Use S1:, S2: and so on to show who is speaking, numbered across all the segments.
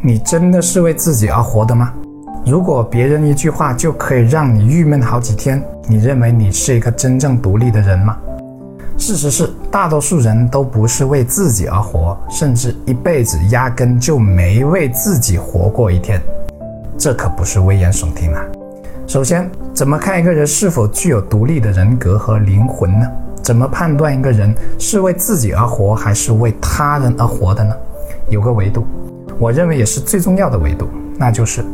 S1: 你真的是为自己而活的吗？如果别人一句话就可以让你郁闷好几天，你认为你是一个真正独立的人吗？事实是，大多数人都不是为自己而活，甚至一辈子压根就没为自己活过一天。这可不是危言耸听啊！首先，怎么看一个人是否具有独立的人格和灵魂呢？怎么判断一个人是为自己而活，还是为他人而活的呢？有个维度，我认为也是最重要的维度，那就是，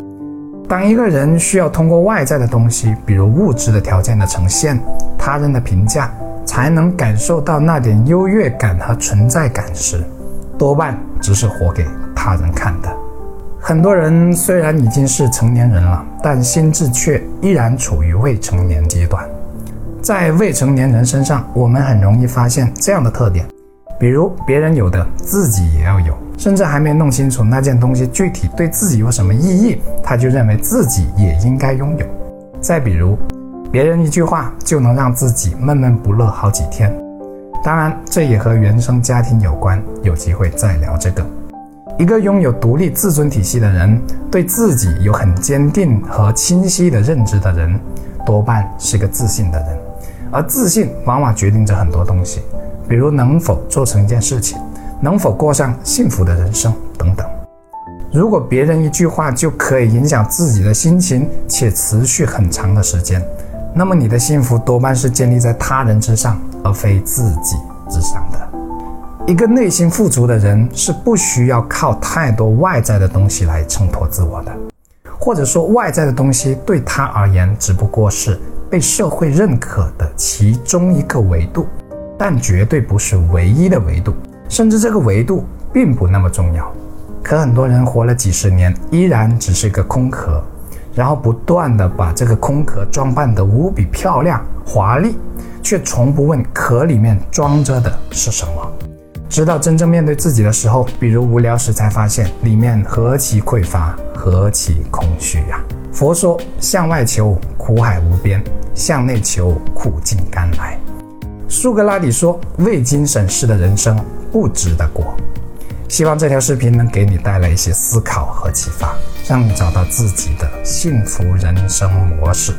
S1: 当一个人需要通过外在的东西，比如物质的条件的呈现、他人的评价，才能感受到那点优越感和存在感时，多半只是活给他人看的。很多人虽然已经是成年人了，但心智却依然处于未成年阶段。在未成年人身上，我们很容易发现这样的特点，比如别人有的自己也要有，甚至还没弄清楚那件东西具体对自己有什么意义，他就认为自己也应该拥有。再比如，别人一句话就能让自己闷闷不乐好几天。当然，这也和原生家庭有关，有机会再聊这个。一个拥有独立自尊体系的人，对自己有很坚定和清晰的认知的人，多半是个自信的人。而自信往往决定着很多东西，比如能否做成一件事情，能否过上幸福的人生等等。如果别人一句话就可以影响自己的心情，且持续很长的时间，那么你的幸福多半是建立在他人之上，而非自己之上的。一个内心富足的人是不需要靠太多外在的东西来衬托自我的，或者说外在的东西对他而言只不过是。被社会认可的其中一个维度，但绝对不是唯一的维度，甚至这个维度并不那么重要。可很多人活了几十年，依然只是一个空壳，然后不断的把这个空壳装扮得无比漂亮、华丽，却从不问壳里面装着的是什么。直到真正面对自己的时候，比如无聊时，才发现里面何其匮乏，何其空虚呀！佛说：向外求，苦海无边。向内求，苦尽甘来。苏格拉底说：“未经审视的人生不值得过。”希望这条视频能给你带来一些思考和启发，让你找到自己的幸福人生模式。